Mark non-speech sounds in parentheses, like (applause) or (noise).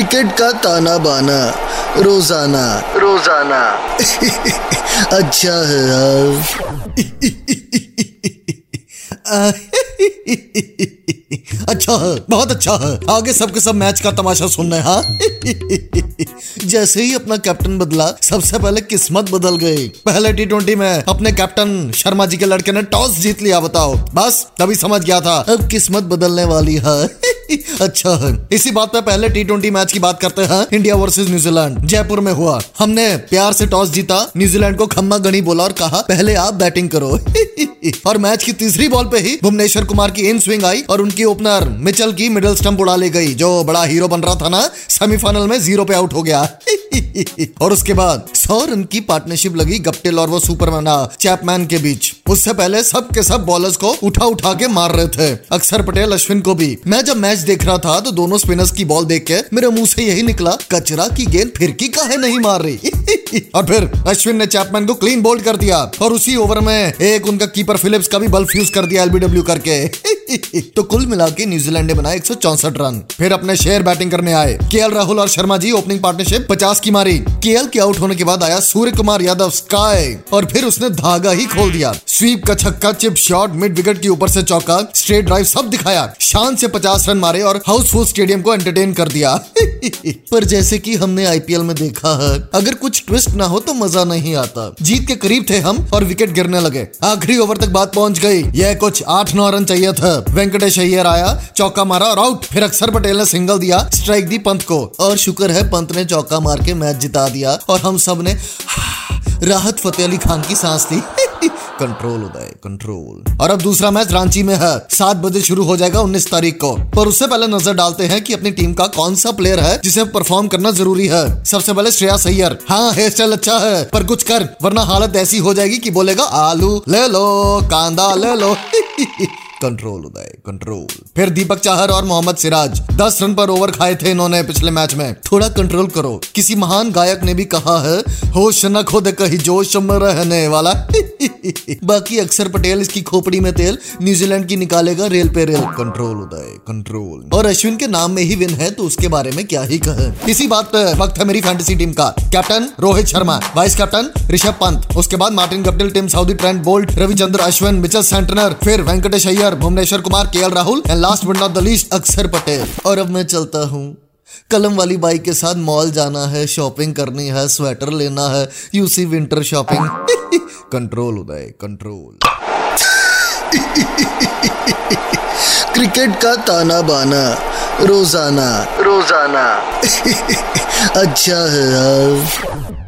Cricket का ताना बाना। रोज़ाना। रोज़ाना। (laughs) अच्छा है यार। (laughs) अच्छा है बहुत अच्छा है। आगे सबके सब मैच का तमाशा सुनना है हाँ? (laughs) जैसे ही अपना कैप्टन बदला सबसे पहले किस्मत बदल गई। पहले टी ट्वेंटी में अपने कैप्टन शर्मा जी के लड़के ने टॉस जीत लिया बताओ। बस तभी समझ गया था अब किस्मत बदलने वाली है। (laughs) अच्छा है। इसी बात पे पहले टी ट्वेंटी मैच की बात करते हैं। इंडिया वर्सेज न्यूजीलैंड जयपुर में हुआ। हमने प्यार से टॉस जीता न्यूजीलैंड को खम्मा गणी बोला और कहा, पहले आप बैटिंग करो। (laughs) और मैच की तीसरी बॉल पे ही भुवनेश्वर कुमार की इन स्विंग आई और उनकी ओपनर मिचल की मिडिल स्टंप उड़ा ले गई, जो बड़ा हीरो बन रहा था ना, सेमीफाइनल में ज़ीरो पे आउट हो गया। (laughs) और उसके बाद सौ रन की पार्टनरशिप लगी गप्टिल और वो सुपरमैन, चैपमैन के बीच। उससे पहले सब के सब बॉलर्स को उठा उठा के मार रहे थे। अक्षर पटेल, अश्विन को भी। मैं जब मैच देख रहा था तो दोनों स्पिनर्स की बॉल देख के मेरे मुँह से यही निकला, कचरा की गेंद फिर की काहे नहीं मार रही? (laughs) और फिर अश्विन ने चैपमैन को क्लीन बोल्ड कर दिया और उसी ओवर में एक उनका कीपर फिलिप्स का भी बल्ब फ्यूज कर दिया एलबीडब्ल्यू करके। तो कुल मिला के न्यूजीलैंड ने बनाए एक रन। फिर अपने शेयर बैटिंग करने आए। के राहुल और शर्मा जी ओपनिंग पार्टनरशिप 50 की मारी। केएल के आउट होने के बाद आया सूर्य कुमार यादव स्काई और फिर उसने धागा ही खोल दिया। स्वीप का छक्का चिप शॉट मिड विकेट के ऊपर से चौका स्ट्रेट ड्राइव सब दिखाया। शान से 50 रन मारे और हाउसफुल स्टेडियम को एंटरटेन कर दिया। (laughs) पर जैसे कि हमने आईपीएल में देखा है, अगर कुछ ट्विस्ट ना हो तो मज़ा नहीं आता। जीत के करीब थे हम और विकेट गिरने लगे। आखिरी ओवर तक बात पहुँच गई। यह कुछ आठ नौ रन चाहिए था। वेंकटेश अय्यर आया, चौका मारा और आउट फिर अक्षर पटेल ने सिंगल दिया स्ट्राइक दी पंत को। और शुक्र है पंत ने चौका मार के मैच जिता दिया और हम सबने राहत फतेह अली खान की सांस ली। (laughs) कंट्रोल उदय कंट्रोल और अब दूसरा मैच रांची में है। सात बजे शुरू हो जाएगा उन्नीस तारीख को। पर उससे पहले नज़र डालते हैं कि अपनी टीम का कौन सा प्लेयर है जिसे परफॉर्म करना ज़रूरी है। सबसे पहले श्रेया सैयर हाँ हेयर स्टाइल अच्छा है, पर कुछ कर, वरना हालत ऐसी हो जाएगी कि बोलेगा, आलू ले लो, कांदा ले लो। (laughs) कंट्रोल उदय कंट्रोल फिर दीपक चाहर और मोहम्मद सिराज, दस रन पर ओवर खाए थे इन्होंने पिछले मैच में। थोड़ा कंट्रोल करो। किसी महान गायक ने भी कहा है, होश न खोद कही जोश में रहने वाला। (laughs) बाकी अक्षर पटेल इसकी खोपड़ी में तेल, न्यूजीलैंड की निकालेगा रेल पे रेल। कंट्रोल उदय कंट्रोल और अश्विन के नाम में ही विन है तो उसके बारे में क्या ही कहे। इसी बात पे वक्त है मेरी फैंटेसी टीम का। Captain Rohit Sharma vice captain Rishabh Pant. उसके बाद Martin Guptill Tim Southee Trent Boult Ravichandran Ashwin Mitchell Santner फिर Venkatesh Iyer. Bowler Bhuvneshwar Kumar K Rahul and last but not the least Axar Patel. और अब मैं चलता हूँ। कलम वाली बाइक के साथ मॉल जाना है शॉपिंग करनी है स्वेटर लेना है यूसी विंटर शॉपिंग कंट्रोल उदय कंट्रोल क्रिकेट (laughs) का ताना बाना रोज़ाना। रोज़ाना। (laughs) अच्छा है यार।